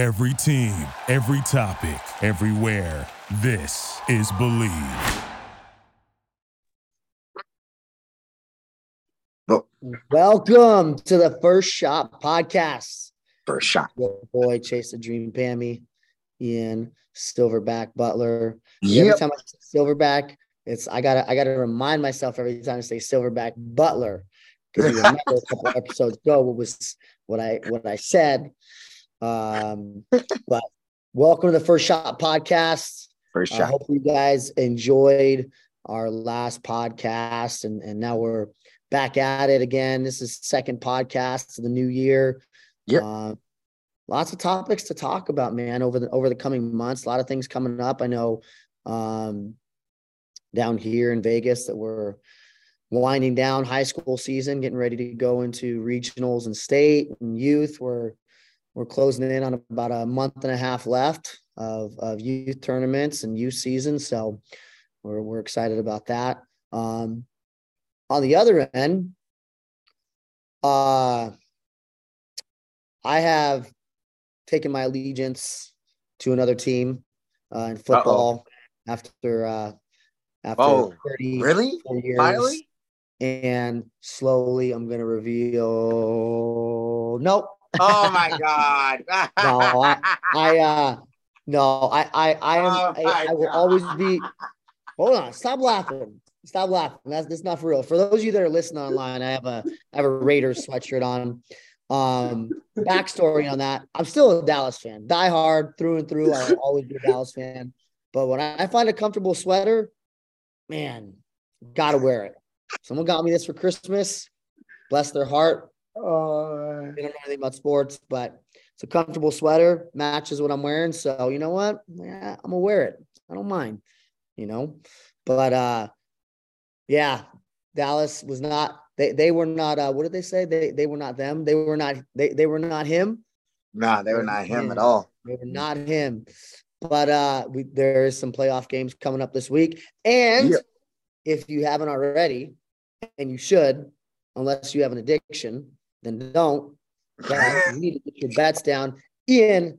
Every team, every topic, everywhere. This is Believe. Oh. Welcome to the First Shot Podcast. First shot. Your boy Chase the Dream Pammy, Ian Silverback Butler. Every time I say Silverback, it's I gotta I gotta remind myself every time I say Silverback Butler because you remember a couple episodes ago what was what I what I said. Um, but welcome to the First Shot Podcast. First Shot. I shot. hope you guys enjoyed our last podcast, and and now we're back at it again. This is second podcast of the new year. Yeah. Uh, lots of topics to talk about, man. Over the over the coming months, a lot of things coming up. I know um, down here in Vegas that we're winding down high school season, getting ready to go into regionals and state and youth. We're we're closing in on about a month and a half left of, of youth tournaments and youth season. So we're, we're excited about that. Um, on the other end, uh, I have taken my allegiance to another team uh, in football after uh, after Oh, 30 Really? years. Finally? And slowly I'm going to reveal. Nope. Oh my God. No, I I uh no, I I I am Oh I, I will God. always be hold on, stop laughing. Stop laughing. That's that's not for real. For those of you that are listening online, I have a I have a Raiders sweatshirt on. Um backstory on that. I'm still a Dallas fan. Die hard through and through. I'll always be a Dallas fan. But when I find a comfortable sweater, man, gotta wear it. Someone got me this for Christmas. Bless their heart. Oh, They don't know anything about sports, but it's a comfortable sweater, matches what I'm wearing. So you know what? Yeah, I'm gonna wear it. I don't mind, you know. But uh yeah, Dallas was not they they were not uh what did they say? They they were not them, they were not they they were not him. nah, they were not him at all. They were not him. But uh we there is some playoff games coming up this week. And Yep. if you haven't already, and you should, unless you have an addiction, then don't. You need to get your bets down. Ian,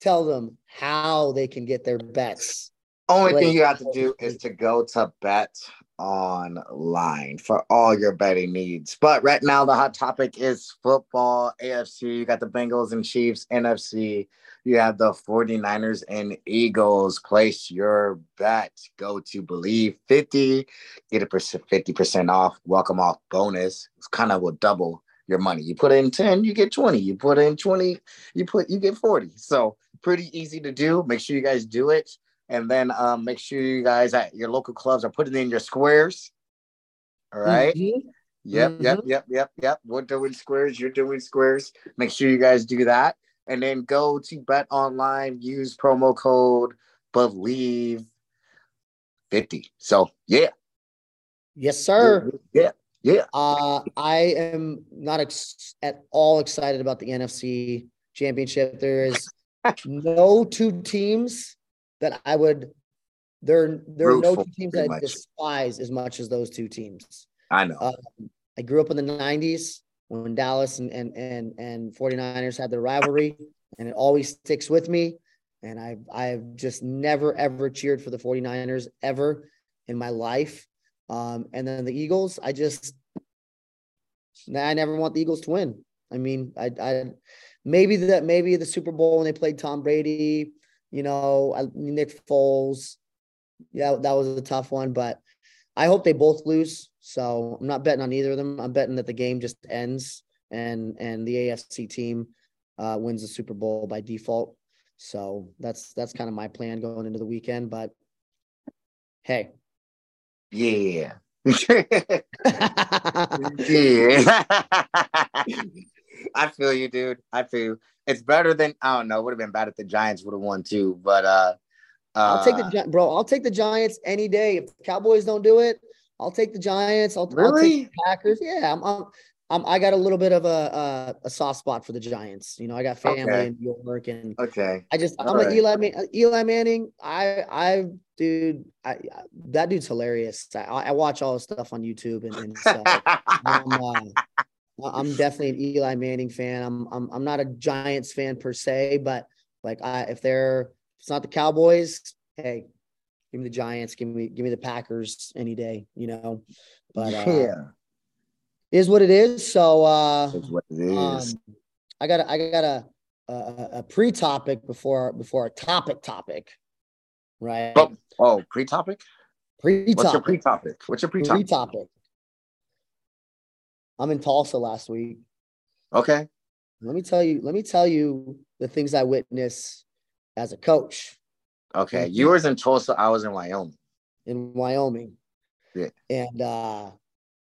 tell them how they can get their bets. Only thing you have to do is to go to bet online for all your betting needs. But right now, the hot topic is football, AFC. You got the Bengals and Chiefs, NFC. You have the 49ers and Eagles. Place your bet. Go to Believe 50, get a 50% off, welcome off bonus. It's kind of will double your money. You put in 10, you get 20. You put in 20, you put you get 40. So pretty easy to do. Make sure you guys do it. And then um, make sure you guys at your local clubs are putting in your squares. All right. Mhm. Yep, yep, yep, yep, yep. We're doing squares. You're doing squares. Make sure you guys do that. And then go to Bet Online, use promo code Believe 50. So, yeah. Yes, sir. Yeah, yeah. Uh, I am not ex- at all excited about the NFC championship. There is no two teams that I would there there are no two teams that I despise as much as those two teams. I know. Uh, I grew up in the 90s when Dallas and and and, and 49ers had their rivalry, and it always sticks with me. And I've I've just never ever cheered for the 49ers ever in my life. Um, and then the Eagles, I just I never want the Eagles to win. I mean, I I maybe that maybe the Super Bowl when they played Tom Brady, you know, Nick Foles. Yeah, that was a tough one, but I hope they both lose. So I'm not betting on either of them. I'm betting that the game just ends and and the AFC team uh, wins the Super Bowl by default. So that's that's kind of my plan going into the weekend. But hey, Yeah. yeah. I feel you, dude. I feel you. It's better than I don't know. It would have been bad if the Giants would have won too, but uh, uh, I'll take the uh, bro. I'll take the Giants any day. If the Cowboys don't do it, I'll take the Giants. I'll, I'll take Really? the Packers. Yeah, I'm, I'm, I'm. I got a little bit of a, a a soft spot for the Giants. You know, I got family Okay. in New York, and okay. I just I'm All an right. Eli Man- Eli Manning. I I dude, I, that dude's hilarious. I, I watch all his stuff on YouTube, and, and so I'm, uh, I'm definitely an Eli Manning fan. I'm I'm I'm not a Giants fan per se, but like I if they're if it's not the Cowboys, hey, give me the Giants, give me give me the Packers any day, you know. But uh, yeah, is what it is. So uh, that's what it is. um, I got a, I got a a, a pre-topic before before a topic topic, right? oh, oh, pre-topic. Pre-topic. What's your pre-topic? What's your pre-topic? Pre-topic. I'm in Tulsa last week. Okay. Let me tell you. Let me tell you the things I witnessed as a coach Okay. You was in Tulsa. I was in Wyoming. in Wyoming. Yeah. And uh,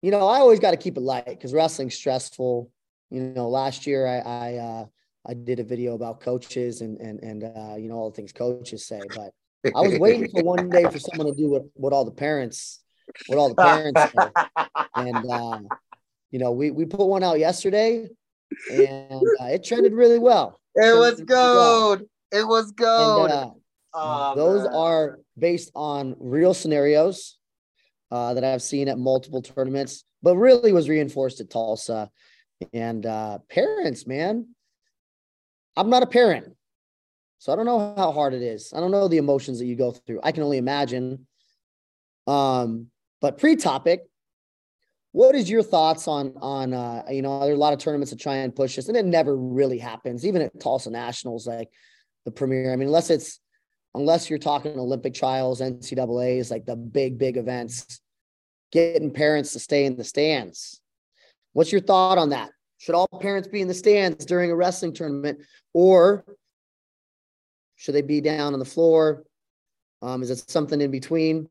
you know, I always got to keep it light because wrestling's stressful. You know, last year I I uh, I did a video about coaches and and and uh, you know all the things coaches say, but I was waiting for one day for someone to do what what all the parents what all the parents say. and uh, you know we we put one out yesterday and uh, it trended really well. it was Trended really well. gold. It was And, gold. uh, Oh, those man. are based on real scenarios uh, that I've seen at multiple tournaments, but really was reinforced at Tulsa. And uh, parents, man, I'm not a parent. So I don't know how hard it is. I don't know the emotions that you go through. I can only imagine. Um, but pre-topic, what is your thoughts on on uh, you know, there are a lot of tournaments that try and push this, and it never really happens, even at Tulsa Nationals, like the premier. I mean, unless it's unless you're talking Olympic trials, NCAA's, like the big, big events, getting parents to stay in the stands. What's your thought on that? Should all parents be in the stands during a wrestling tournament, or should they be down on the floor? Um, is it something in between?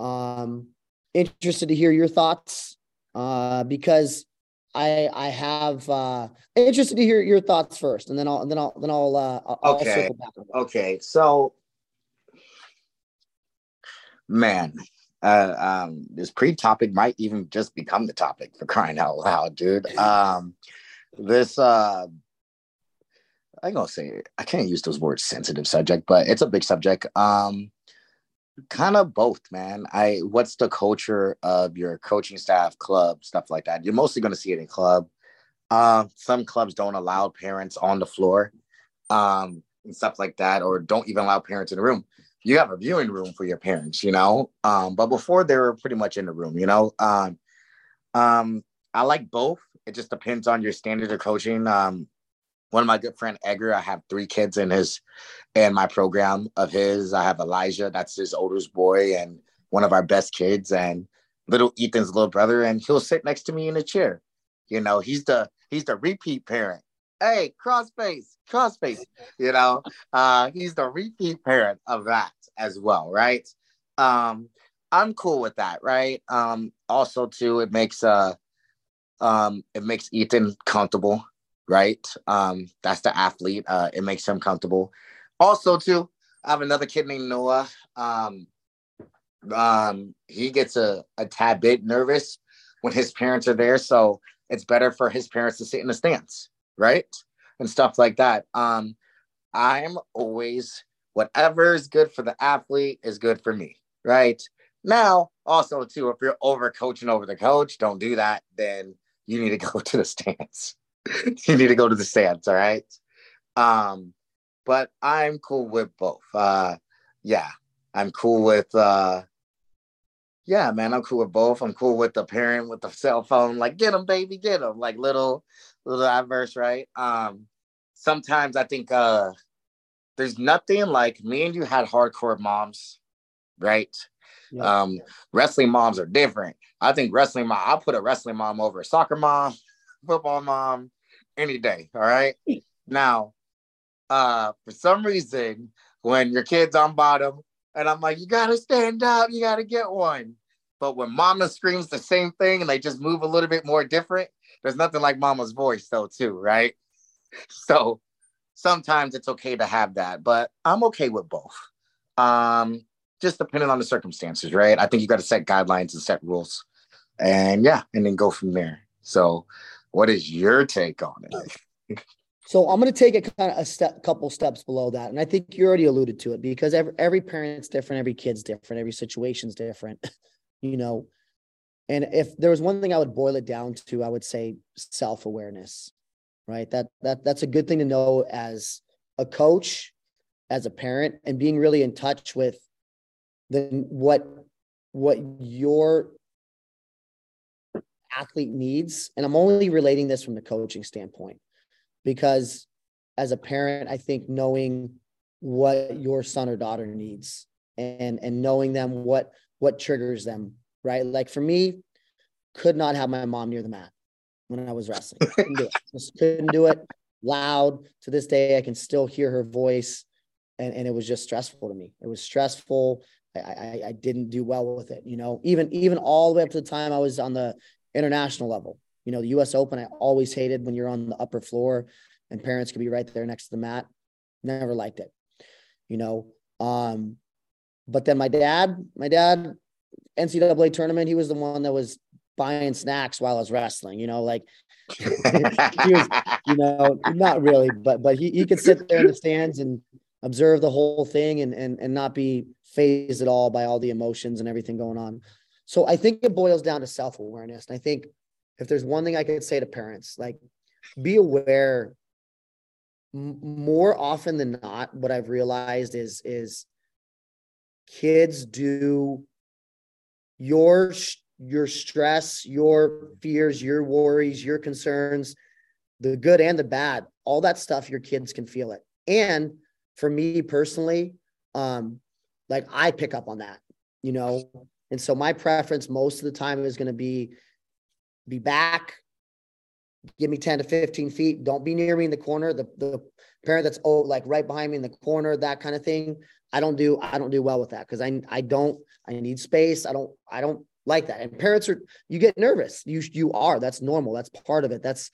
Um, interested to hear your thoughts uh, because I I have uh, interested to hear your thoughts first, and then I'll and then I'll then I'll uh, I'll, I'll Okay. circle back. Okay, so man, uh, um, this pre-topic might even just become the topic for crying out loud, dude. Um, this uh, I'm gonna say I can't use those words sensitive subject, but it's a big subject. Um, kind of both, man. I what's the culture of your coaching staff, club, stuff like that? You're mostly gonna see it in club. Um, some clubs don't allow parents on the floor, um, and stuff like that, or don't even allow parents in the room. You have a viewing room for your parents, you know. Um, but before they were pretty much in the room, you know. Um, um, I like both. It just depends on your standard of coaching. Um, one of my good friend Edgar, I have three kids in his in my program of his. I have Elijah, that's his oldest boy, and one of our best kids, and little Ethan's little brother, and he'll sit next to me in a chair. You know, he's the he's the repeat parent. Hey, crossface, crossface. You know, uh, he's the repeat parent of that as well, right? Um, I'm cool with that, right? Um, also too, it makes uh um it makes Ethan comfortable, right? Um, that's the athlete. Uh, it makes him comfortable. Also, too, I have another kid named Noah. Um, um, he gets a, a tad bit nervous when his parents are there, so it's better for his parents to sit in the stands, right? And stuff like that. Um, I'm always whatever is good for the athlete is good for me, right? Now, also too, if you're over coaching over the coach, don't do that. Then you need to go to the stands. you need to go to the stands, all right? Um, but I'm cool with both. Uh, yeah, I'm cool with. Uh, yeah, man, I'm cool with both. I'm cool with the parent with the cell phone, like get them, baby, get them, like little, little adverse, right? Um, sometimes I think uh, there's nothing like me and you had hardcore moms, right? Yeah. Um, wrestling moms are different. I think wrestling mom, I'll put a wrestling mom over a soccer mom, football mom, any day. All right. Now, uh, for some reason, when your kid's on bottom, and I'm like, you gotta stand up, you gotta get one. But when mama screams the same thing and they just move a little bit more different, there's nothing like mama's voice, though, too, right? So sometimes it's okay to have that, but I'm okay with both. Um, just depending on the circumstances, right? I think you got to set guidelines and set rules, and yeah, and then go from there. So, what is your take on it? So I'm going to take a kind of a step, couple steps below that, and I think you already alluded to it because every every parent's different, every kid's different, every situation's different. You know, and if there was one thing I would boil it down to, I would say self-awareness, right? That that that's a good thing to know as a coach, as a parent, and being really in touch with the what what your athlete needs. And I'm only relating this from the coaching standpoint because as a parent, I think knowing what your son or daughter needs and and knowing them what what triggers them right? Like for me, could not have my mom near the mat when I was wrestling. Couldn't do it. Just couldn't do it loud. To this day, I can still hear her voice. And, and it was just stressful to me. It was stressful. I, I, I didn't do well with it. You know, even even all the way up to the time I was on the international level. You know, the U.S. Open. I always hated when you're on the upper floor and parents could be right there next to the mat. Never liked it. You know, um, but then my dad, my dad NCAA tournament, he was the one that was buying snacks while I was wrestling, you know, like he was, you know, not really, but but he, he could sit there in the stands and observe the whole thing and and and not be phased at all by all the emotions and everything going on. So I think it boils down to self-awareness. And I think if there's one thing I could say to parents, like be aware more often than not, what I've realized is is kids do your your stress, your fears, your worries, your concerns, the good and the bad, all that stuff, your kids can feel it. And for me personally, um, like I pick up on that, you know. And so my preference most of the time is going to be be back, give me 10 to 15 feet. Don't be near me in the corner. The the parent that's oh like right behind me in the corner, that kind of thing. I don't do I don't do well with that because I I don't I need space. I don't I don't like that. And parents are you get nervous. You you are. That's normal. That's part of it. That's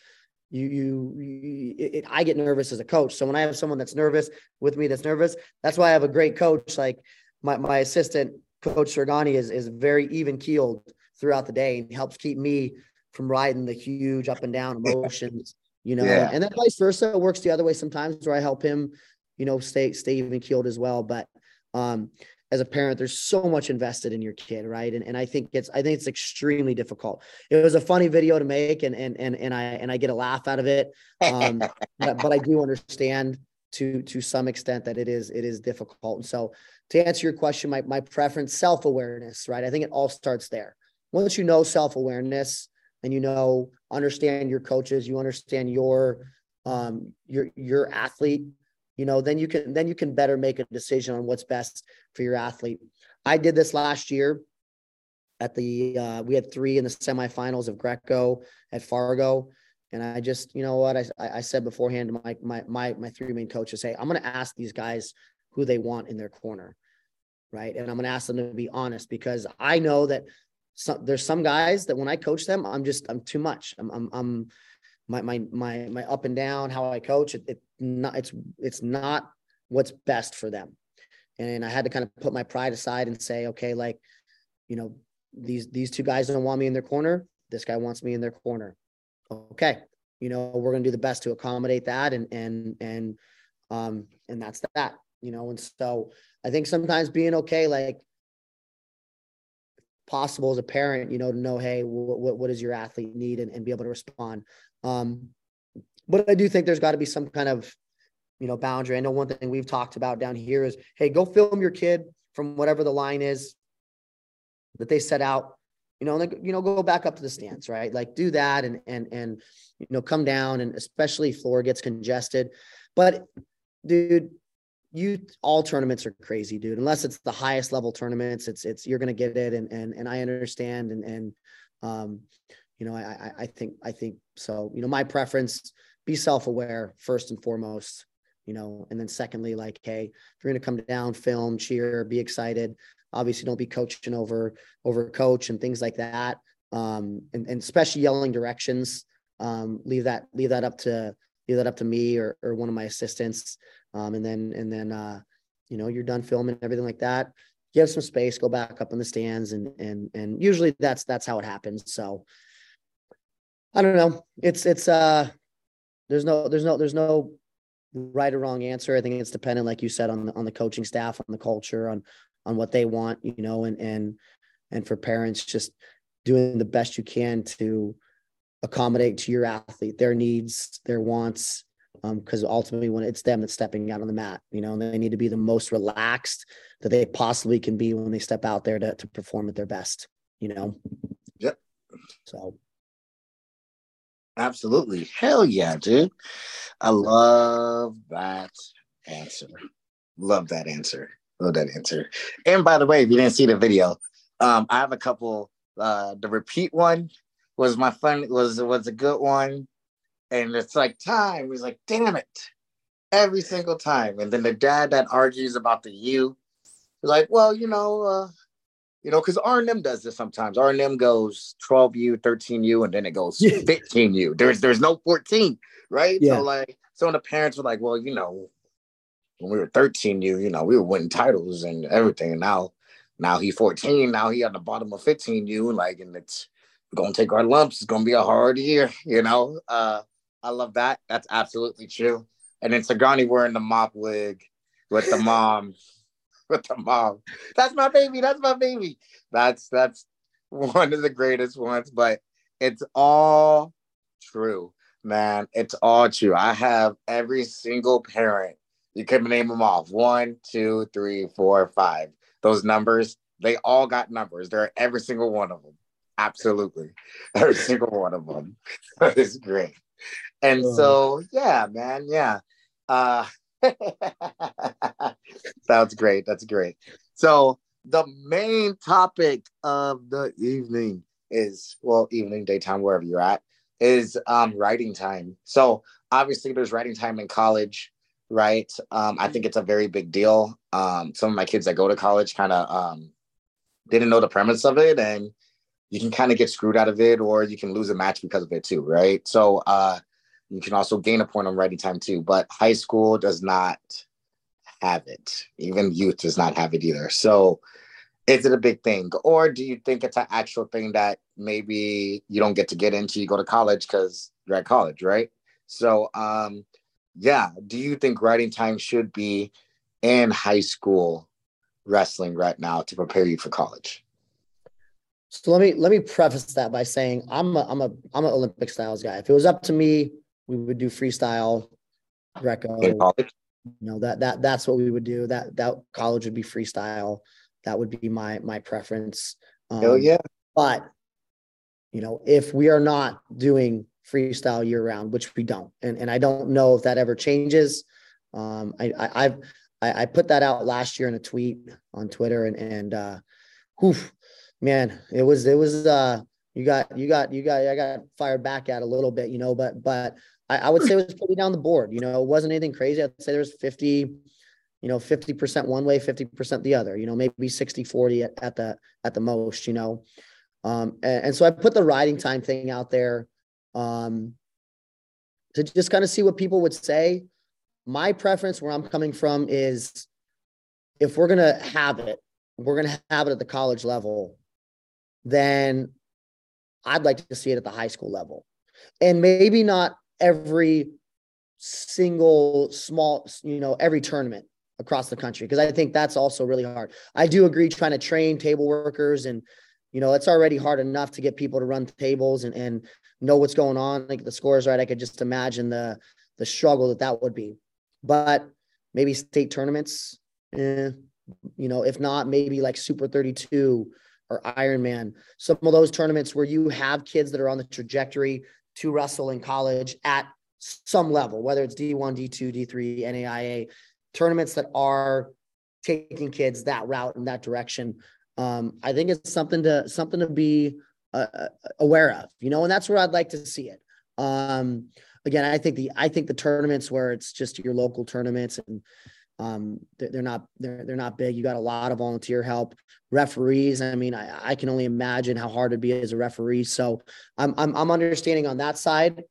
you you, you it, I get nervous as a coach. So when I have someone that's nervous with me that's nervous, that's why I have a great coach like my my assistant coach Sergani is is very even keeled throughout the day and helps keep me from riding the huge up and down emotions, you know. Yeah. And then vice versa, it works the other way sometimes where I help him you know, stay stay even keeled as well. But um, as a parent, there's so much invested in your kid, right? And and I think it's I think it's extremely difficult. It was a funny video to make, and and and and I and I get a laugh out of it. Um, but, but I do understand to to some extent that it is it is difficult. And so to answer your question, my my preference, self awareness, right? I think it all starts there. Once you know self awareness and you know understand your coaches, you understand your um your your athlete you know then you can then you can better make a decision on what's best for your athlete. I did this last year at the uh, we had three in the semifinals of greco at fargo. And i just you know what? I, I said beforehand to my, my my my three main coaches hey i'm going to ask these guys who they want in their corner right? And i'm going to ask them to be honest because i know that some, there's some guys that when i coach them i'm just i'm too much. I'm i'm, I'm my my my my up and down how I coach it, it not it's it's not what's best for them. And I had to kind of put my pride aside and say okay like you know these these two guys don't want me in their corner. This guy wants me in their corner. Okay you know we're to do the best to accommodate that and and and um and that's that you know? And so I think sometimes being okay like possible as a parent, you know, to know, hey, what, what does your athlete need and, and be able to respond. Um, but I do think there's got to be some kind of, you know, boundary. I know one thing we've talked about down here is, hey, go film your kid from whatever the line is that they set out. You know, you know, go back up to the stands, right? Like do that and and and you know, come down and especially floor gets congested. But dude, you all tournaments are crazy, dude. Unless it's the highest level tournaments, it's it's you're gonna get it, and and and I understand, and and um, you know, I, I think, I think so, you know, my preference, be self-aware first and foremost, you know, and then secondly, like, Hey, if you're to come down, film, cheer, be excited. Obviously don't be coaching over, over coach and things like that. Um, and, and especially yelling directions. Um, leave that, leave that up to, leave that up to me or, or one of my assistants. Um, and then, and then, uh, you know, you're done filming everything like that. Give some space, go back up in the stands and, and, and usually that's, that's how it happens. So, I don't know. It's it's uh there's no there's no there's no right or wrong answer. I think it's dependent, like you said, on the on the coaching staff, on the culture, on on what they want, you know, and and and for parents, just doing the best you can to accommodate to your athlete, their needs, their wants, because um, ultimately when it's them that's stepping out on the mat, you know, and they need to be the most relaxed that they possibly can be when they step out there to, to perform at their best, you know? Yep. So absolutely. Hell yeah, dude. I love that answer. Love that answer. Love that answer. And by the way, if you didn't see the video, um, I have a couple uh the repeat one was my fun was was a good one and it's like time. He's like, damn it, every single time. And then the dad that argues about the U, like, well, you know, uh, you know, because R&M does this sometimes. R&M goes 12U, 13U, and then it goes 15U. There's there's no 14, right? Yeah. So like of the parents were like, well, you know, when we were 13U, you know, we were winning titles and everything. And now now he 14, now he on the bottom of 15U, like, and it's gonna take our lumps. It's gonna be a hard year, you know. Uh I love that. That's absolutely true. And then Sagani wearing the mop wig with the mom, with the mom. That's my baby. That's my baby. That's that's one of the greatest ones. But it's all true, man. It's all true. I have every single parent. You can name them off. One, two, three, four, five. Those numbers, they all got numbers. They're every single one of them. Absolutely. Every single one of them. That is great. And so, yeah, man, yeah. Uh, sounds great. That's great. So, the main topic of the evening is well, evening, daytime, wherever you're at, is um, riding time. So, obviously, there's riding time in college, right? Um, I think it's a very big deal. Um, some of my kids that go to college kind of um, didn't know the premise of it, and you can kind of get screwed out of it, or you can lose a match because of it too, right? So, uh, you can also gain a point on riding time too, but high school does not have it. Even youth does not have it either. So is it a big thing? Or do you think it's an actual thing that maybe you don't get to get into you go to college because you're at college, right? So um yeah, do you think riding time should be in high school wrestling right now to prepare you for college? So let me let me preface that by saying I'm a I'm a I'm an Olympic styles guy. If it was up to me, we would do freestyle, Greco. You know that that that's what we would do. That that college would be freestyle. That would be my my preference. Um, Hell yeah! But you know, if we are not doing freestyle year round, which we don't, and and I don't know if that ever changes. Um, I, I I've I, I put that out last year in a tweet on Twitter, and and uh, whew, man, it was it was uh you got you got you got I got fired back at a little bit, you know, but but I, I would say it was pretty down the board. You know, it wasn't anything crazy. I'd say there's 50, you know, 50% one way, 50% the other, you know, maybe 60, 40 at, at the, at the most, you know? Um, and, and so I put the riding time thing out there, um, to just kind of see what people would say. My preference where I'm coming from is if we're going to have it, we're going to have it at the college level, then I'd like to see it at the high school level. And maybe not every single small, you know, every tournament across the country because I think that's also really hard. I do agree trying to train table workers and you know, it's already hard enough to get people to run tables and, and know what's going on. Like the scores, right? I could just imagine the the struggle that that would be. But maybe state tournaments, eh, you know, if not, maybe like Super 32 or Ironman. Some of those tournaments where you have kids that are on the trajectory to wrestle in college at some level, whether it's D1, D2, D3, NAIA, tournaments that are taking kids that route in that direction. Um, I think it's something to something to be uh, uh, aware of, you know, and that's where I'd like to see it. Um, again, I think the I think the tournaments where it's just your local tournaments and um, they're, not they're they're not big. You got a lot of volunteer help. Referees, I mean, I, I can only imagine how hard it'd be as a referee. So I'm I'm, I'm understanding on that side.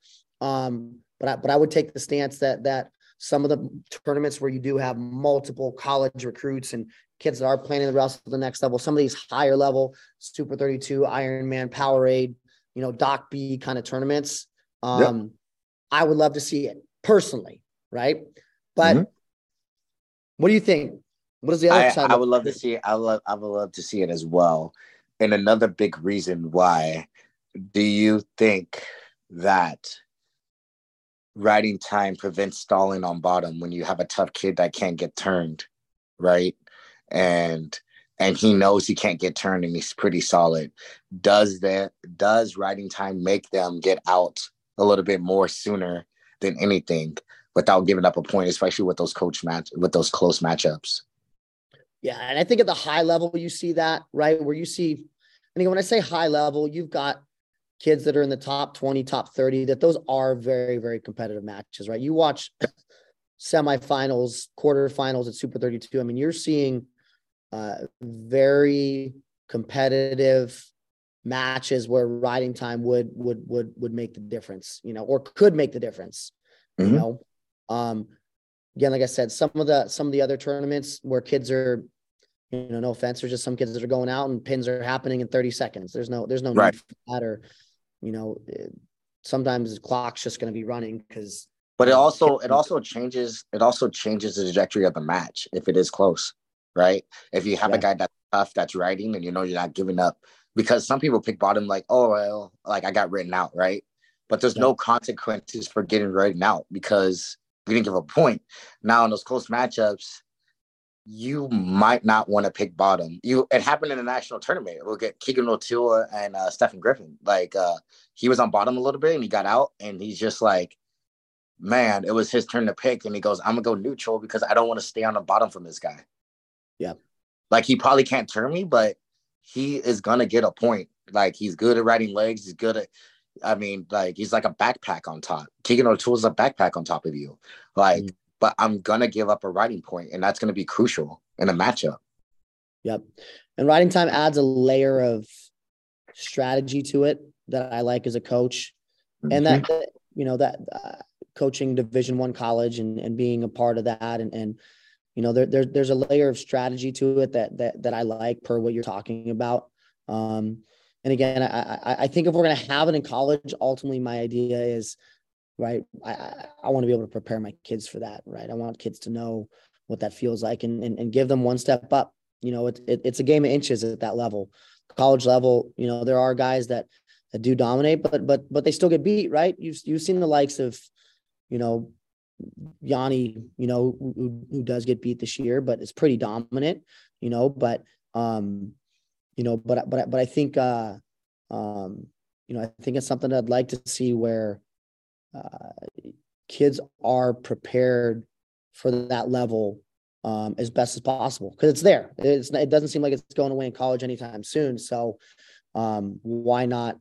Um, but I, but I would take the stance that that some of the tournaments where you do have multiple college recruits and kids that are planning the rest of the next level, some of these higher level Super 32, Ironman, Powerade, you know, Doc B kind of tournaments. Um, yep. I would love to see it personally, right? But mm-hmm what do you think? What is the other I, side? I would love to see it. I love I would love to see it as well. And another big reason why do you think that riding time prevents stalling on bottom when you have a tough kid that can't get turned, right? And and he knows he can't get turned and he's pretty solid. Does that does riding time make them get out a little bit more sooner than anything without giving up a point, especially with those coach match with those close matchups? Yeah, and I think at the high level you see that, right? Where you see I mean when I say high level, you've got kids that are in the top 20, top 30, that those are very, very competitive matches, right? You watch semifinals, quarterfinals at Super 32. I mean, you're seeing uh, very competitive matches where riding time would would would would make the difference, you know, or could make the difference. Mm-hmm. You know, um, again, like I said, some of the some of the other tournaments where kids are, you know, no offense, there's just some kids that are going out and pins are happening in 30 seconds. There's no there's no right. need for that, or you know, sometimes the clock's just going to be running because. But it also it also changes it also changes the trajectory of the match if it is close, right? If you have yeah. a guy that's tough that's riding and you know you're not giving up because some people pick bottom like oh well like I got written out right, but there's yeah. no consequences for getting written out because we didn't give a point. Now in those close matchups, you might not want to pick bottom. You it happened in the national tournament. We'll get Keegan O'Toole and uh, Stephen Griffin. Like uh, he was on bottom a little bit and he got out and he's just like, man, it was his turn to pick and he goes, I'm gonna go neutral because I don't want to stay on the bottom from this guy. Yeah, like he probably can't turn me, but he is gonna get a point. Like he's good at riding legs. He's good at. I mean, like he's like a backpack on top. Keegan O'Toole's a backpack on top of you. Like. Mm but I'm gonna give up a riding point, and that's gonna be crucial in a matchup. Yep, and riding time adds a layer of strategy to it that I like as a coach, mm-hmm. and that mm-hmm. you know that uh, coaching Division One college and and being a part of that, and and you know there, there there's a layer of strategy to it that that that I like per what you're talking about. Um, and again, I, I think if we're gonna have it in college, ultimately my idea is right? I, I, I want to be able to prepare my kids for that, right? I want kids to know what that feels like and, and, and give them one step up. You know, it, it, it's a game of inches at that level. College level, you know, there are guys that, that do dominate, but but but they still get beat, right? You've you've seen the likes of, you know, Yianni, you know, who, who does get beat this year, but it's pretty dominant, you know. But um, you know, but but but I think uh, um, you know, I think it's something I'd like to see where uh, kids are prepared for that level um, as best as possible because it's there. It's it doesn't seem like it's going away in college anytime soon. So um, why not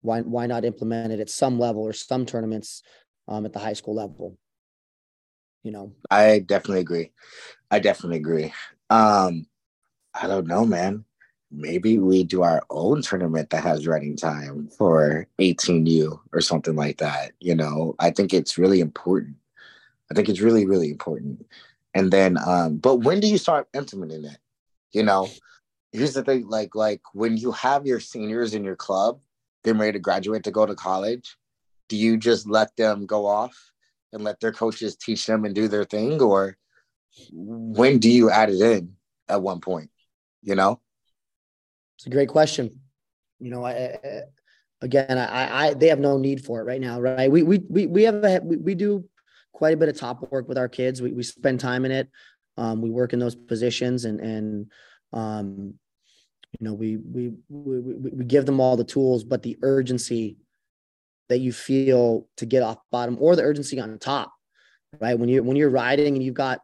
why why not implement it at some level or some tournaments um, at the high school level? You know, I definitely agree. I definitely agree. Um, I don't know, man maybe we do our own tournament that has running time for 18U or something like that. You know, I think it's really important. I think it's really, really important. And then, um, but when do you start implementing it? You know, here's the thing like, like when you have your seniors in your club, they're ready to graduate to go to college, do you just let them go off and let their coaches teach them and do their thing? Or when do you add it in at one point? You know? It's a great question. You know, I, I again, I, I, they have no need for it right now, right? We, we, we, we have, a, we, we do quite a bit of top work with our kids. We, we spend time in it. Um, we work in those positions and, and, um, you know, we, we, we, we give them all the tools, but the urgency that you feel to get off bottom or the urgency on top, right? When you're, when you're riding and you've got,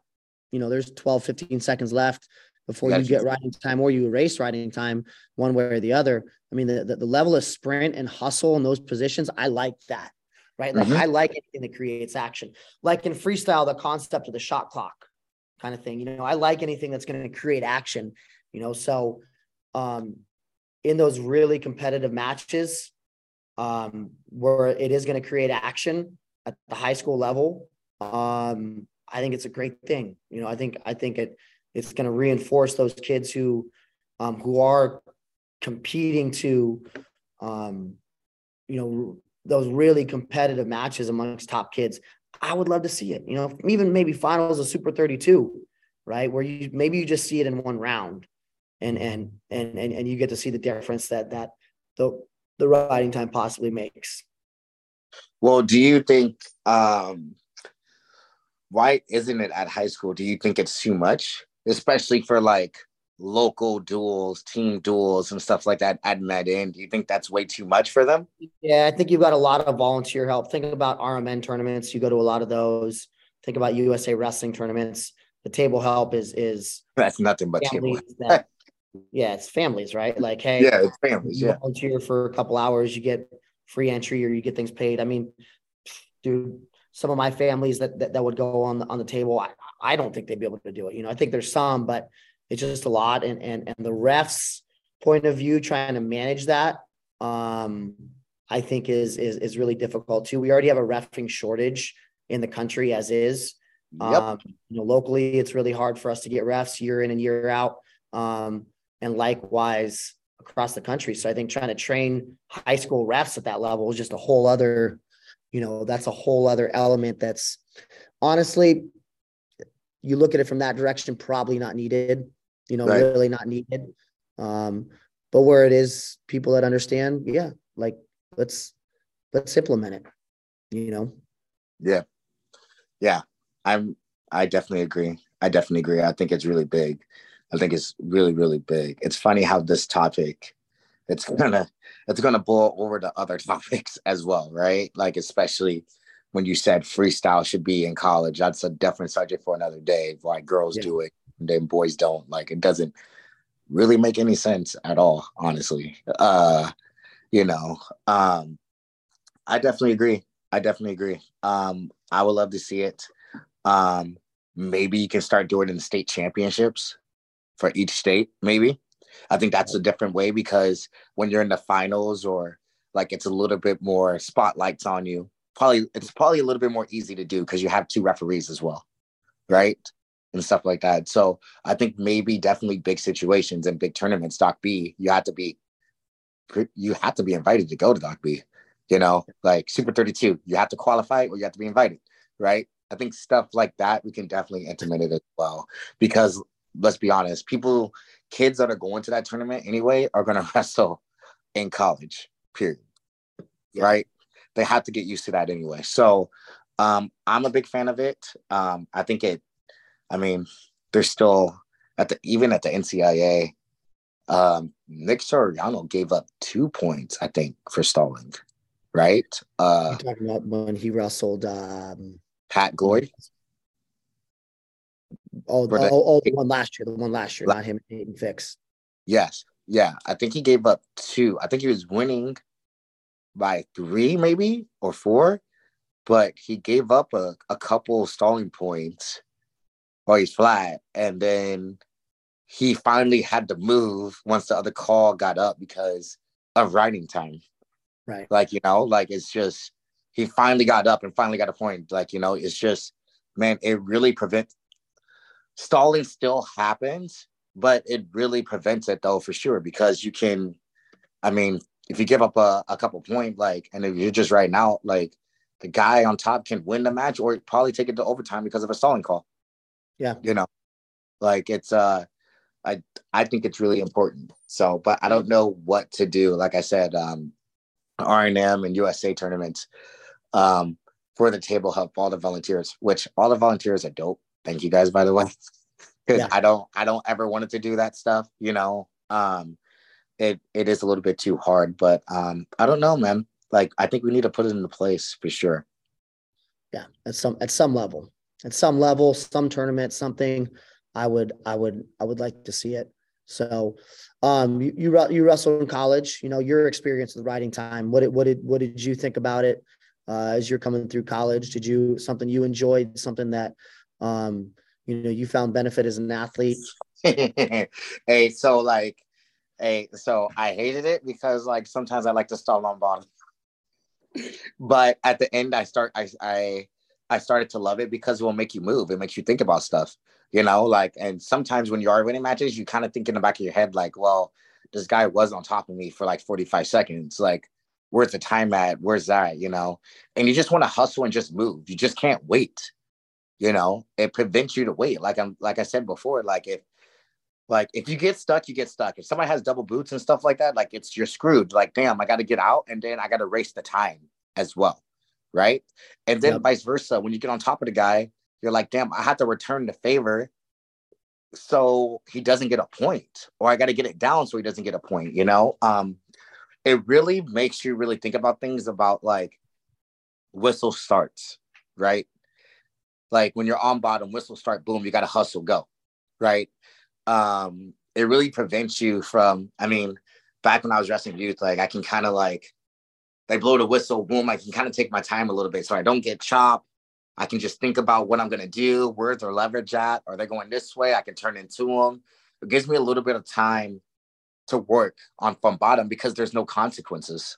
you know, there's 12, 15 seconds left before you get riding time or you erase riding time one way or the other. I mean, the, the, the level of sprint and hustle in those positions, I like that, right? Like mm-hmm. I like anything that creates action. Like in freestyle, the concept of the shot clock kind of thing, you know, I like anything that's going to create action, you know, so um, in those really competitive matches um, where it is going to create action at the high school level, um, I think it's a great thing. You know, I think, I think it, it's going to reinforce those kids who um, who are competing to um, you know those really competitive matches amongst top kids i would love to see it you know even maybe finals of super 32 right where you maybe you just see it in one round and and and and, and you get to see the difference that that the the riding time possibly makes. Well, do you think um why isn't it at high school? Do you think it's too much, especially for like local duels, team duels, and stuff like that at Med Inn? Do you think that's way too much for them? Yeah, I think you've got a lot of volunteer help. Think about RMN tournaments. You go to a lot of those. Think about USA wrestling tournaments. The table help is is that's nothing but table. That, yeah, it's families, right? Like, hey, yeah, it's families. Yeah, volunteer for a couple hours, you get free entry or you get things paid. I mean, dude, some of my families that that, that would go on the on the table, I, I don't think they'd be able to do it. You know, I think there's some, but it's just a lot. And and and the refs point of view, trying to manage that, um, I think is is is really difficult too. We already have a refing shortage in the country as is. Yep. Um, you know, locally, it's really hard for us to get refs year in and year out. Um, and likewise across the country. So I think trying to train high school refs at that level is just a whole other, you know, that's a whole other element that's honestly, you look at it from that direction, probably not needed you know, right. really not needed. Um, but where it is people that understand, yeah, like let's let's implement it, you know. Yeah. Yeah. I'm I definitely agree. I definitely agree. I think it's really big. I think it's really, really big. It's funny how this topic it's gonna it's gonna blow over to other topics as well, right? Like especially when you said freestyle should be in college. That's a different subject for another day. Why girls yeah. do it then boys don't. Like it doesn't really make any sense at all, honestly. Uh, you know, um, I definitely agree. I definitely agree. Um, I would love to see it. Um, maybe you can start doing it in the state championships for each state, maybe. I think that's a different way because when you're in the finals or like it's a little bit more spotlights on you, probably it's probably a little bit more easy to do because you have two referees as well. Right and stuff like that. So I think maybe definitely big situations and big tournaments, Doc B, you have to be you have to be invited to go to Doc B. You know, like Super 32, you have to qualify or you have to be invited, right? I think stuff like that we can definitely implement it as well. Because let's be honest, people, kids that are going to that tournament anyway are gonna wrestle in college, period. Yeah. Right? They have to get used to that anyway. So um, I'm a big fan of it. Um, I think it I mean, they're still at the even at the NCIA. Um, Nick Suriano gave up two points, I think, for stalling, right? Uh, You're talking about when he wrestled um, Pat Glory. Oh, the, oh, oh, the one last year, the one last year, not him, Nathan Fix. Yes, yeah, I think he gave up two. I think he was winning by three, maybe or four, but he gave up a, a couple stalling points or he's flat. And then he finally had to move once the other call got up because of riding time. Right. Like, you know, like it's just he finally got up and finally got a point. Like, you know, it's just man, it really prevents stalling still happens, but it really prevents it though for sure because you can I mean, if you give up a, a couple point, like, and if you're just right now, like the guy on top can win the match or probably take it to overtime because of a stalling call. Yeah. You know, like it's uh I I think it's really important. So, but I don't know what to do. Like I said, um R&M and USA tournaments um for the table help all the volunteers, which all the volunteers are dope. Thank you guys by the way. Cuz yeah. I don't I don't ever wanted to do that stuff, you know. Um it it is a little bit too hard, but um I don't know, man. Like I think we need to put it into place for sure. Yeah, at some at some level at some level, some tournament, something, I would, I would, I would like to see it. So, um, you you, you wrestled in college. You know your experience with riding time. What did what did what did you think about it uh, as you're coming through college? Did you something you enjoyed? Something that um, you know you found benefit as an athlete? hey, so like, hey, so I hated it because like sometimes I like to stall on bottom, but at the end I start I I I started to love it because it will make you move. It makes you think about stuff, you know, like, and sometimes when you are winning matches, you kind of think in the back of your head, like, well, this guy was on top of me for like 45 seconds. Like, where's the time at? Where's that? You know, and you just want to hustle and just move. You just can't wait. You know, it prevents you to wait. Like I'm, like I said before, like if, Like if you get stuck, you get stuck. If somebody has double boots and stuff like that, like it's you're screwed. Like, damn, I got to get out and then I got to race the time as well. Right. And then yep. vice versa. When you get on top of the guy, you're like, damn, I have to return the favor so he doesn't get a point, or I got to get it down so he doesn't get a point, you know? Um, it really makes you really think about things about like whistle starts, right? Like when you're on bottom, whistle start, boom, you got to hustle, go, right? Um, it really prevents you from, I mean, back when I was wrestling youth, like I can kind of like, they blow the whistle, boom, I can kind of take my time a little bit so I don't get chopped. I can just think about what I'm going to do, where's their leverage at? Are they going this way? I can turn into them. It gives me a little bit of time to work on from bottom because there's no consequences.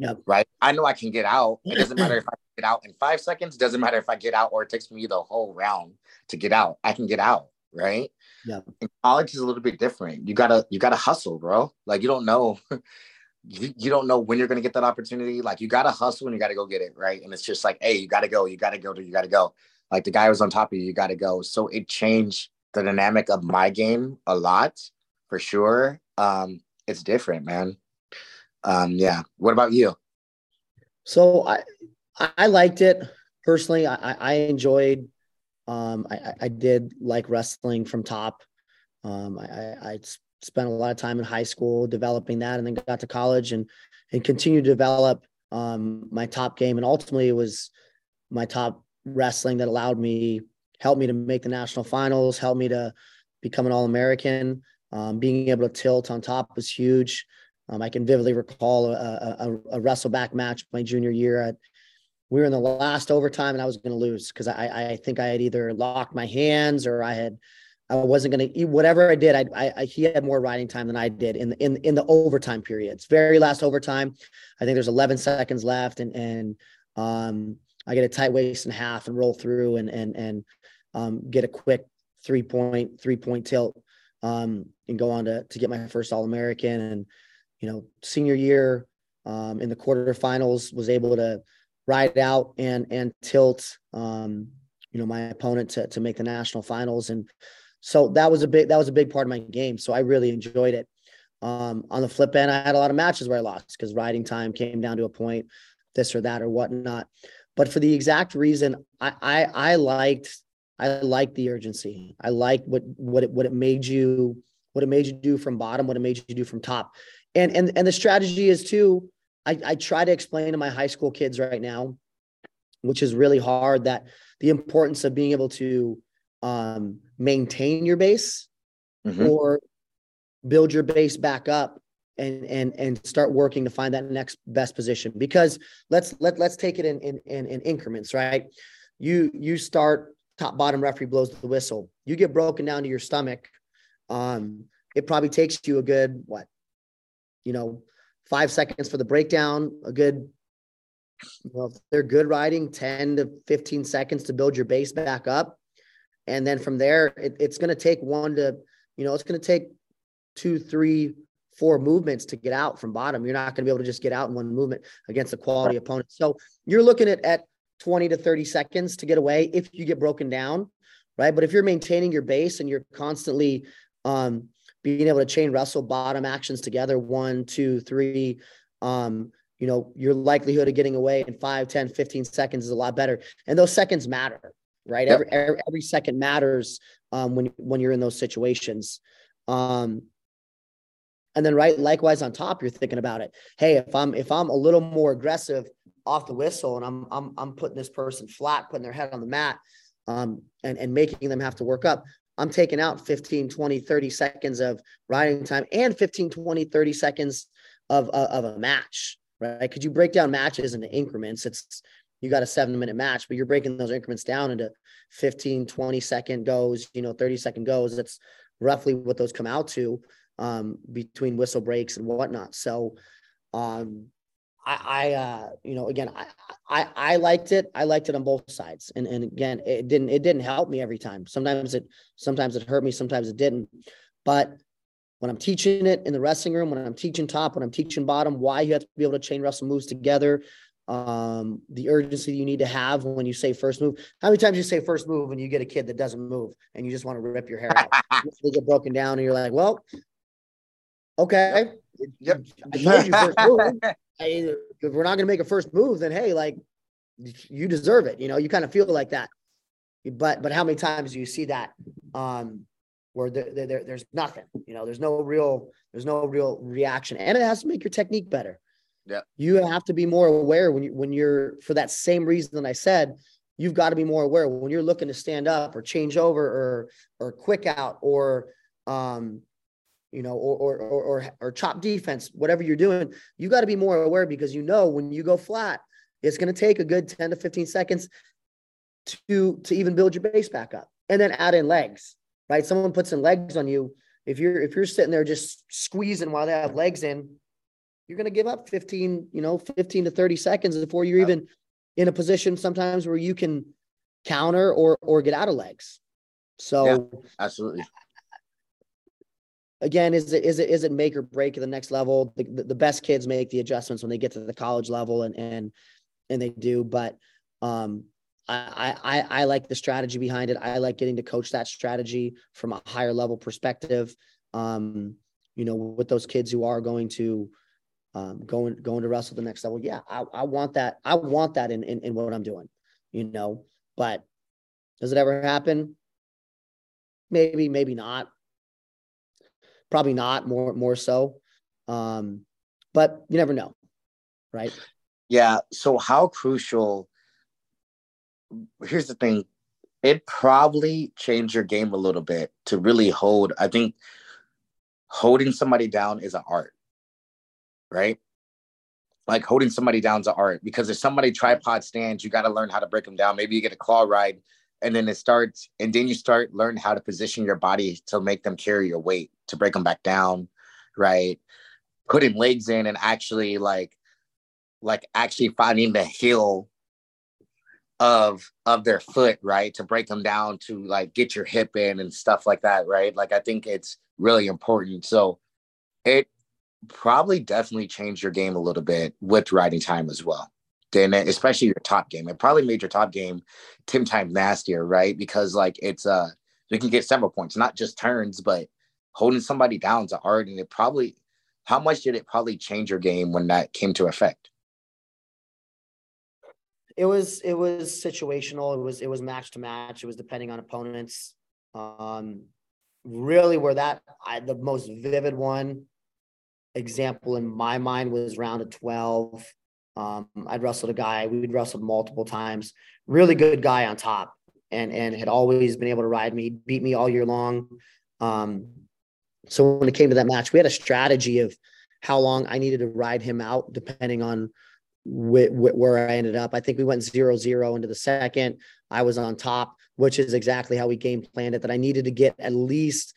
Yep. Right. I know I can get out. It doesn't matter if I get out in five seconds. It doesn't matter if I get out or it takes me the whole round to get out. I can get out. Right. Yeah. college is a little bit different. You gotta you gotta hustle, bro. Like you don't know. you, you don't know when you're gonna get that opportunity. Like you gotta hustle and you gotta go get it. Right. And it's just like, hey, you gotta go, you gotta go, you gotta go. Like the guy was on top of you, you gotta go. So it changed the dynamic of my game a lot for sure. Um, it's different, man. Um, yeah. What about you? So I I liked it personally. I, I enjoyed. Um, I, I did like wrestling from top. Um, I, I spent a lot of time in high school developing that, and then got to college and and continued to develop um, my top game. And ultimately, it was my top wrestling that allowed me, helped me to make the national finals, helped me to become an All American. Um, being able to tilt on top was huge. Um, I can vividly recall a, a, a, wrestle back match my junior year. At, we were in the last overtime and I was going to lose because I, I think I had either locked my hands or I had I wasn't going to whatever I did. I, I, I, he had more riding time than I did in the, in in the overtime periods. Very last overtime, I think there's 11 seconds left, and and um, I get a tight waist and half and roll through and and and um, get a quick three point three point tilt um, and go on to to get my first All American and you know, senior year um, in the quarterfinals, was able to ride out and and tilt, um, you know, my opponent to to make the national finals, and so that was a big that was a big part of my game. So I really enjoyed it. Um, on the flip end, I had a lot of matches where I lost because riding time came down to a point, this or that or whatnot. But for the exact reason, I I, I liked I liked the urgency. I liked what what it what it made you what it made you do from bottom, what it made you do from top and and and the strategy is too I, I try to explain to my high school kids right now which is really hard that the importance of being able to um, maintain your base mm-hmm. or build your base back up and and and start working to find that next best position. Because let's let let's take it in in in, in increments right? You you start top bottom referee blows the whistle. You get broken down to your stomach um it probably takes you a good what you know, five seconds for the breakdown, a good, well, they're good riding, 10 to 15 seconds to build your base back up. And then from there, it, it's going to take one to, you know, it's going to take two, three, four movements to get out from bottom. You're not going to be able to just get out in one movement against a quality opponent. So you're looking at, at 20 to 30 seconds to get away if you get broken down, right? But if you're maintaining your base and you're constantly um, being able to chain wrestle bottom actions together, one, two, three, um, you know, your likelihood of getting away in 5, 10, 15 seconds is a lot better. And those seconds matter, right? Yep. Every, every, every second matters um, when, when you're in those situations. Um, and then right, likewise on top, you're thinking about it. Hey, if I'm, if I'm a little more aggressive off the whistle and I'm, I'm, I'm putting this person flat, putting their head on the mat, um, and, and making them have to work up. I'm taking out 15, 20, 30 seconds of riding time and 15, 20, 30 seconds of, of, of a match, right? Could you break down matches into increments? It's, you got a seven minute match, but you're breaking those increments down into 15, 20 second goes, you know, 30 second goes. That's roughly what those come out to um, between whistle breaks and whatnot. So, um, I, I uh, you know, again, I, I, I liked it. I liked it on both sides. And, and again, it didn't, it didn't help me every time. Sometimes it, sometimes it hurt me. Sometimes it didn't. But when I'm teaching it in the wrestling room, when I'm teaching top, when I'm teaching bottom, why you have to be able to chain wrestle moves together, um, the urgency you need to have when you say first move. How many times you say first move and you get a kid that doesn't move and you just want to rip your hair out? they get broken down and you're like, well, okay. Yep. I told you first move. I, if we're not going to make a first move, then hey, like you deserve it. You know, you kind of feel like that. But but how many times do you see that um, where there, there, there's nothing? You know, there's no real there's no real reaction, and it has to make your technique better. Yeah. You have to be more aware when you when you're for that same reason I said, you've got to be more aware when you're looking to stand up or change over or or quick out or um you know or or or or, or chop defense, whatever you're doing, you got to be more aware because you know when you go flat, it's going to take a good 10 to 15 seconds to to even build your base back up and then add in legs, right? Someone puts in legs on you. If you're if you're sitting there just squeezing while they have legs in, you're going to give up 15, you know, 15 to 30 seconds before you're even in a position sometimes where you can counter or or get out of legs. So yeah, absolutely. Again, is it is it is it make or break at the next level? The, the, best kids make the adjustments when they get to the college level and and and they do, but um I, I I like the strategy behind it. I like getting to coach that strategy from a higher level perspective. Um, you know, with those kids who are going to um, going going to wrestle the next level. Yeah, I, I want that. I want that in, in in what I'm doing. You know, but does it ever happen? Maybe, maybe not. Probably not. More more so. Um, but you never know, right? Yeah. So how crucial? Here's the thing. It probably changed your game a little bit to really hold. I think holding somebody down is an art right? Like holding somebody down to art because if somebody tripod stands, you got to learn how to break them down. Maybe you get a claw ride and then it starts, and then you start learn how to position your body to make them carry your weight to break them back down, right? Putting legs in and actually like, like actually finding the heel of of their foot right to break them down to like get your hip in and stuff like that right like i think it's really important so it probably definitely changed your game a little bit with riding time as well. Then especially your top game. It probably made your top game 10 times nastier, right? Because like it's uh you can get several points, not just turns, but holding somebody down to art. And it probably how much did it probably change your game when that came to effect? It was it was situational. It was it was match to match. It was depending on opponents. Um really where that I, the most vivid one example in my mind was round of 12. Um, I'd wrestled a guy, we'd wrestled multiple times, really good guy on top and, and had always been able to ride me, beat me all year long. Um, so when it came to that match, we had a strategy of how long I needed to ride him out, depending on wh- wh- where I ended up. I think we went zero zero into the second. I was on top, which is exactly how we game planned it. That I needed to get at least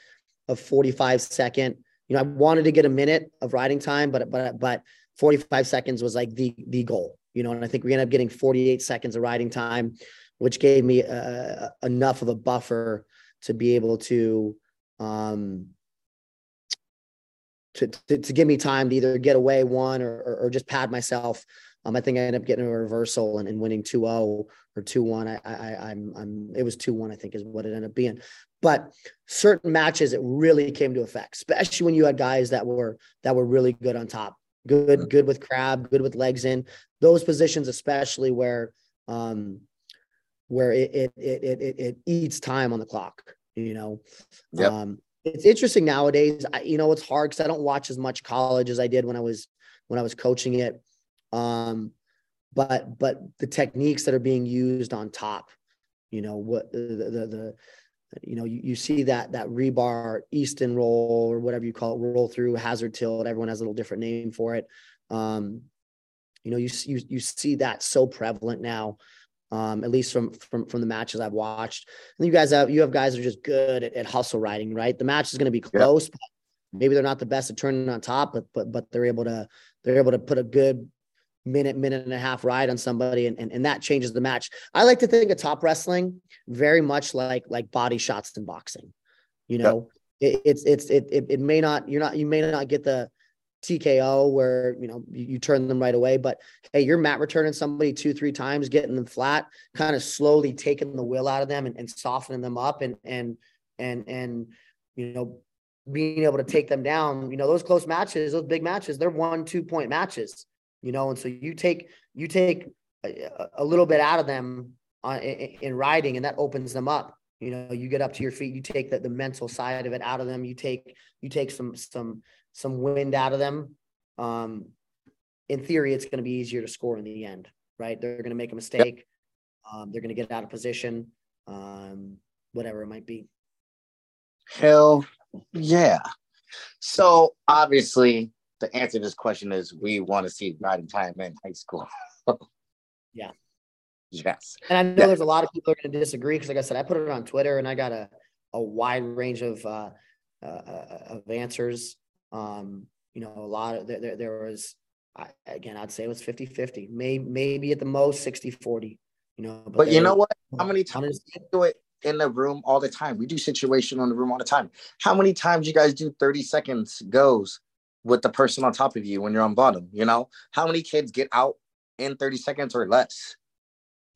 a 45 second you know, I wanted to get a minute of riding time, but but but 45 seconds was like the the goal. You know, and I think we ended up getting 48 seconds of riding time, which gave me uh, enough of a buffer to be able to um to, to, to give me time to either get away one or, or, or just pad myself. Um, I think I ended up getting a reversal and, and winning 2-0 or 2-1. I, I, I'm, I'm, it was 2-1, I think is what it ended up being. But certain matches, it really came to effect, especially when you had guys that were that were really good on top, good, mm-hmm. good with crab, good with legs in those positions, especially where um, where it it it it, it eats time on the clock. You know, yep. um, it's interesting nowadays. I, you know, it's hard because I don't watch as much college as I did when I was when I was coaching it. Um, but but the techniques that are being used on top, you know, what the the, the you know, you, you see that that rebar Easton roll or whatever you call it, roll through hazard tilt. Everyone has a little different name for it. Um, you know, you you you see that so prevalent now, um, at least from from from the matches I've watched. And you guys have you have guys that are just good at, at hustle riding, right? The match is going to be close. But maybe they're not the best at turning on top, but but but they're able to they're able to put a good minute, minute and a half ride on somebody, and, and, and that changes the match. I like to think of top wrestling very much like like body shots in boxing. You know, yep. it, it's it's it, it it may not you're not you may not get the TKO where you know you, you, turn them right away. But hey, you're mat returning somebody two, three times, getting them flat, kind of slowly taking the will out of them and, and softening them up and and and and you know being able to take them down. You know those close matches, those big matches, they're one two point matches. You know, and so you take you take a, a little bit out of them on, in, in riding, and that opens them up you know you get up to your feet you take the, the mental side of it out of them you take you take some some some wind out of them, um, in theory, it's going to be easier to score in the end, right? They're going to make a mistake. Um, they're going to get out of position, um, whatever it might be. Hell yeah. So obviously, the answer to this question is we want to see riding time in high school. yeah. Yes. And I know there's a lot of people are going to disagree because, like I said, I put it on Twitter and I got a, a wide range of uh, uh, uh of answers. Um, you know, a lot of there, there was, I, again, I'd say it was 50 50, maybe, maybe at the most 60 40, you know. But, but you know what? How many times do you do it in the room all the time? We do situation on the room all the time. How many times you guys do 30 seconds goes with the person on top of you when you're on bottom? You know, how many kids get out in 30 seconds or less?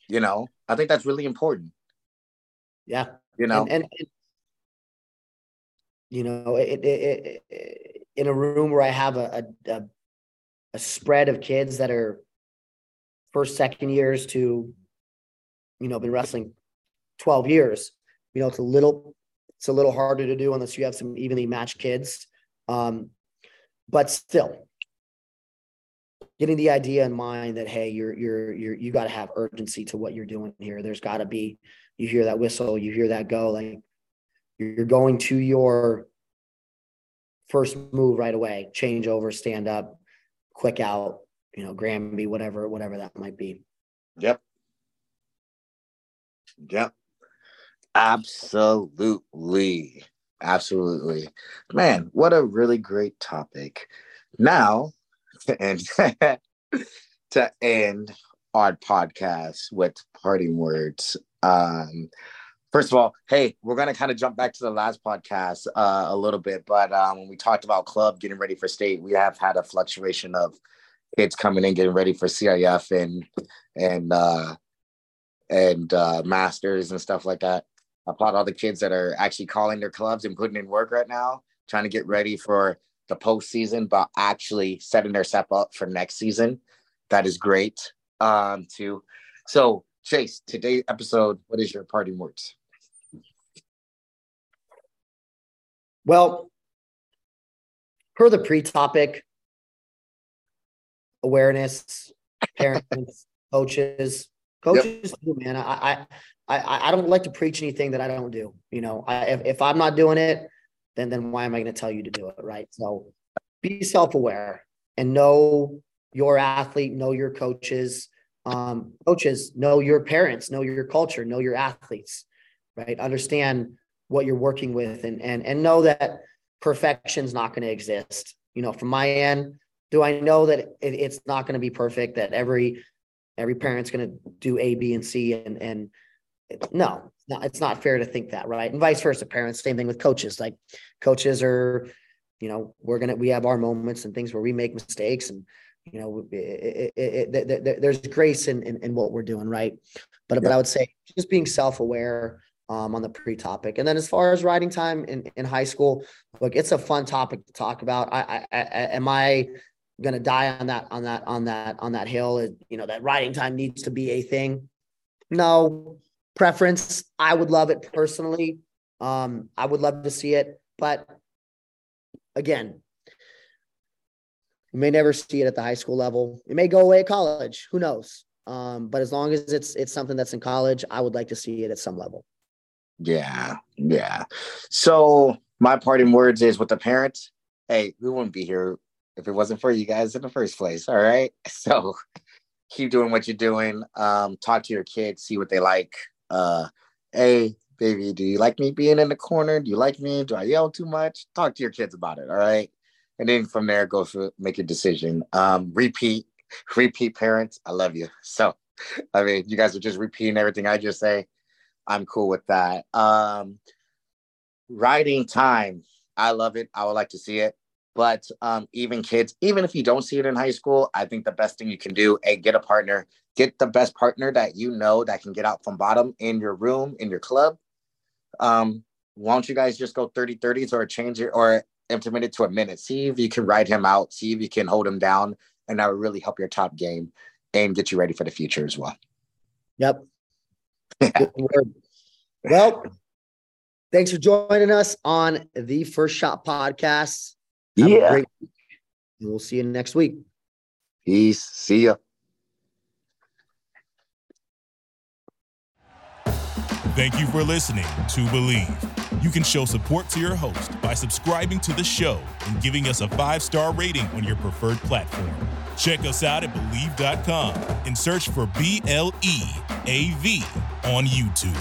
You know, I think that's really important. Yeah. You know, and, and, and you know, it, it, it, in a room where I have a, a, a spread of kids that are first, second years to, you know, been wrestling 12 years, you know, it's a little, it's a little harder to do unless you have some evenly matched kids. Um, but still getting the idea in mind that, Hey, you're, you're, you're, you got to have urgency to what you're doing here. There's gotta be, you hear that whistle, you hear that go, like you're going to your first move right away, change over, stand up, quick out, you know, Granby, whatever, whatever that might be. Yep. Yep. Absolutely. Absolutely. Man, what a really great topic. Now, to end, to end our podcast with parting words. Um, First of all, hey, we're gonna kind of jump back to the last podcast uh, a little bit, but um, when we talked about club getting ready for state, we have had a fluctuation of kids coming in getting ready for CIF and and uh, and uh, masters and stuff like that. Applaud all the kids that are actually calling their clubs and putting in work right now, trying to get ready for the postseason, but actually setting their step up for next season. That is great. Um, too. So Chase, today's episode, what is your parting words? Well, per the pre-topic, awareness, parents, coaches, coaches, yep. man. I, I, I don't like to preach anything that I don't do. You know, I, if, if I'm not doing it, then then why am I going to tell you to do it? Right. So, be self-aware and know your athlete, know your coaches, um, coaches know your parents know your culture know your athletes right understand what you're working with and and and know that perfection's not going to exist you know from my end do i know that it, it's not going to be perfect that every every parent's going to do a b and c and and no it's not fair to think that right and vice versa parents same thing with coaches like coaches are you know we're gonna we have our moments and things where we make mistakes and you know, it, it, it, there's grace in, in, in what we're doing, right? But yeah. but I would say just being self aware um, on the pre topic, and then as far as riding time in, in high school, look, it's a fun topic to talk about. I, I, I am I going to die on that on that on that on that hill? You know, that riding time needs to be a thing. No preference. I would love it personally. Um, I would love to see it, but again, you may never see it at the high school level. It may go away at college. Who knows? Um, but as long as it's it's something that's in college, I would like to see it at some level. Yeah, yeah. So my parting words is with the parents. Hey, we wouldn't be here if it wasn't for you guys in the first place. All right. So keep doing what you're doing. Um, talk to your kids, see what they like. Uh, hey, baby, do you like me being in the corner? Do you like me? Do I yell too much? Talk to your kids about it. All right and then from there go through make a decision um repeat repeat parents i love you so i mean you guys are just repeating everything i just say i'm cool with that um riding time i love it i would like to see it But um, even kids, even if you don't see it in high school, I think the best thing you can do, a get a partner, get the best partner that you know that can get out from bottom in your room, in your club. Um, why don't you guys just go 30 30s or change it or implement it to a minute? See if you can ride him out, see if you can hold him down, and that will really help your top game and get you ready for the future as well. Yep. well, thanks for joining us on the First Shot Podcast. Have yeah. Great- we'll see you next week. Peace. See ya. Thank you for listening to Bleav. You can show support to your host by subscribing to the show and giving us a five star rating on your preferred platform. Check us out at Bleav.com and search for B L E A V on YouTube.